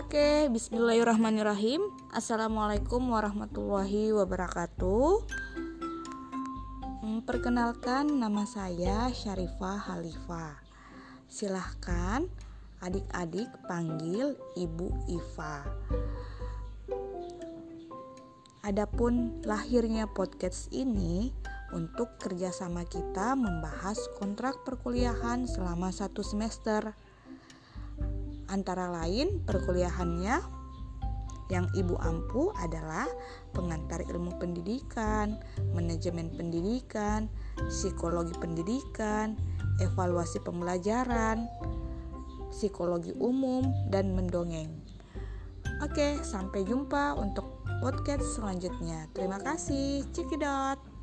Oke, bismillahirrahmanirrahim. Assalamualaikum warahmatullahi wabarakatuh. Hmm, perkenalkan, nama saya Syarifah Halifah. Silahkan adik-adik panggil Ibu Iva. Adapun lahirnya podcast ini untuk kerjasama kita membahas kontrak perkuliahan selama satu semester Antara lain perkuliahannya yang Ibu ampu adalah pengantar ilmu pendidikan, manajemen pendidikan, psikologi pendidikan, evaluasi pembelajaran, psikologi umum, dan mendongeng. Oke, sampai jumpa untuk podcast selanjutnya. Terima kasih. Cikidot.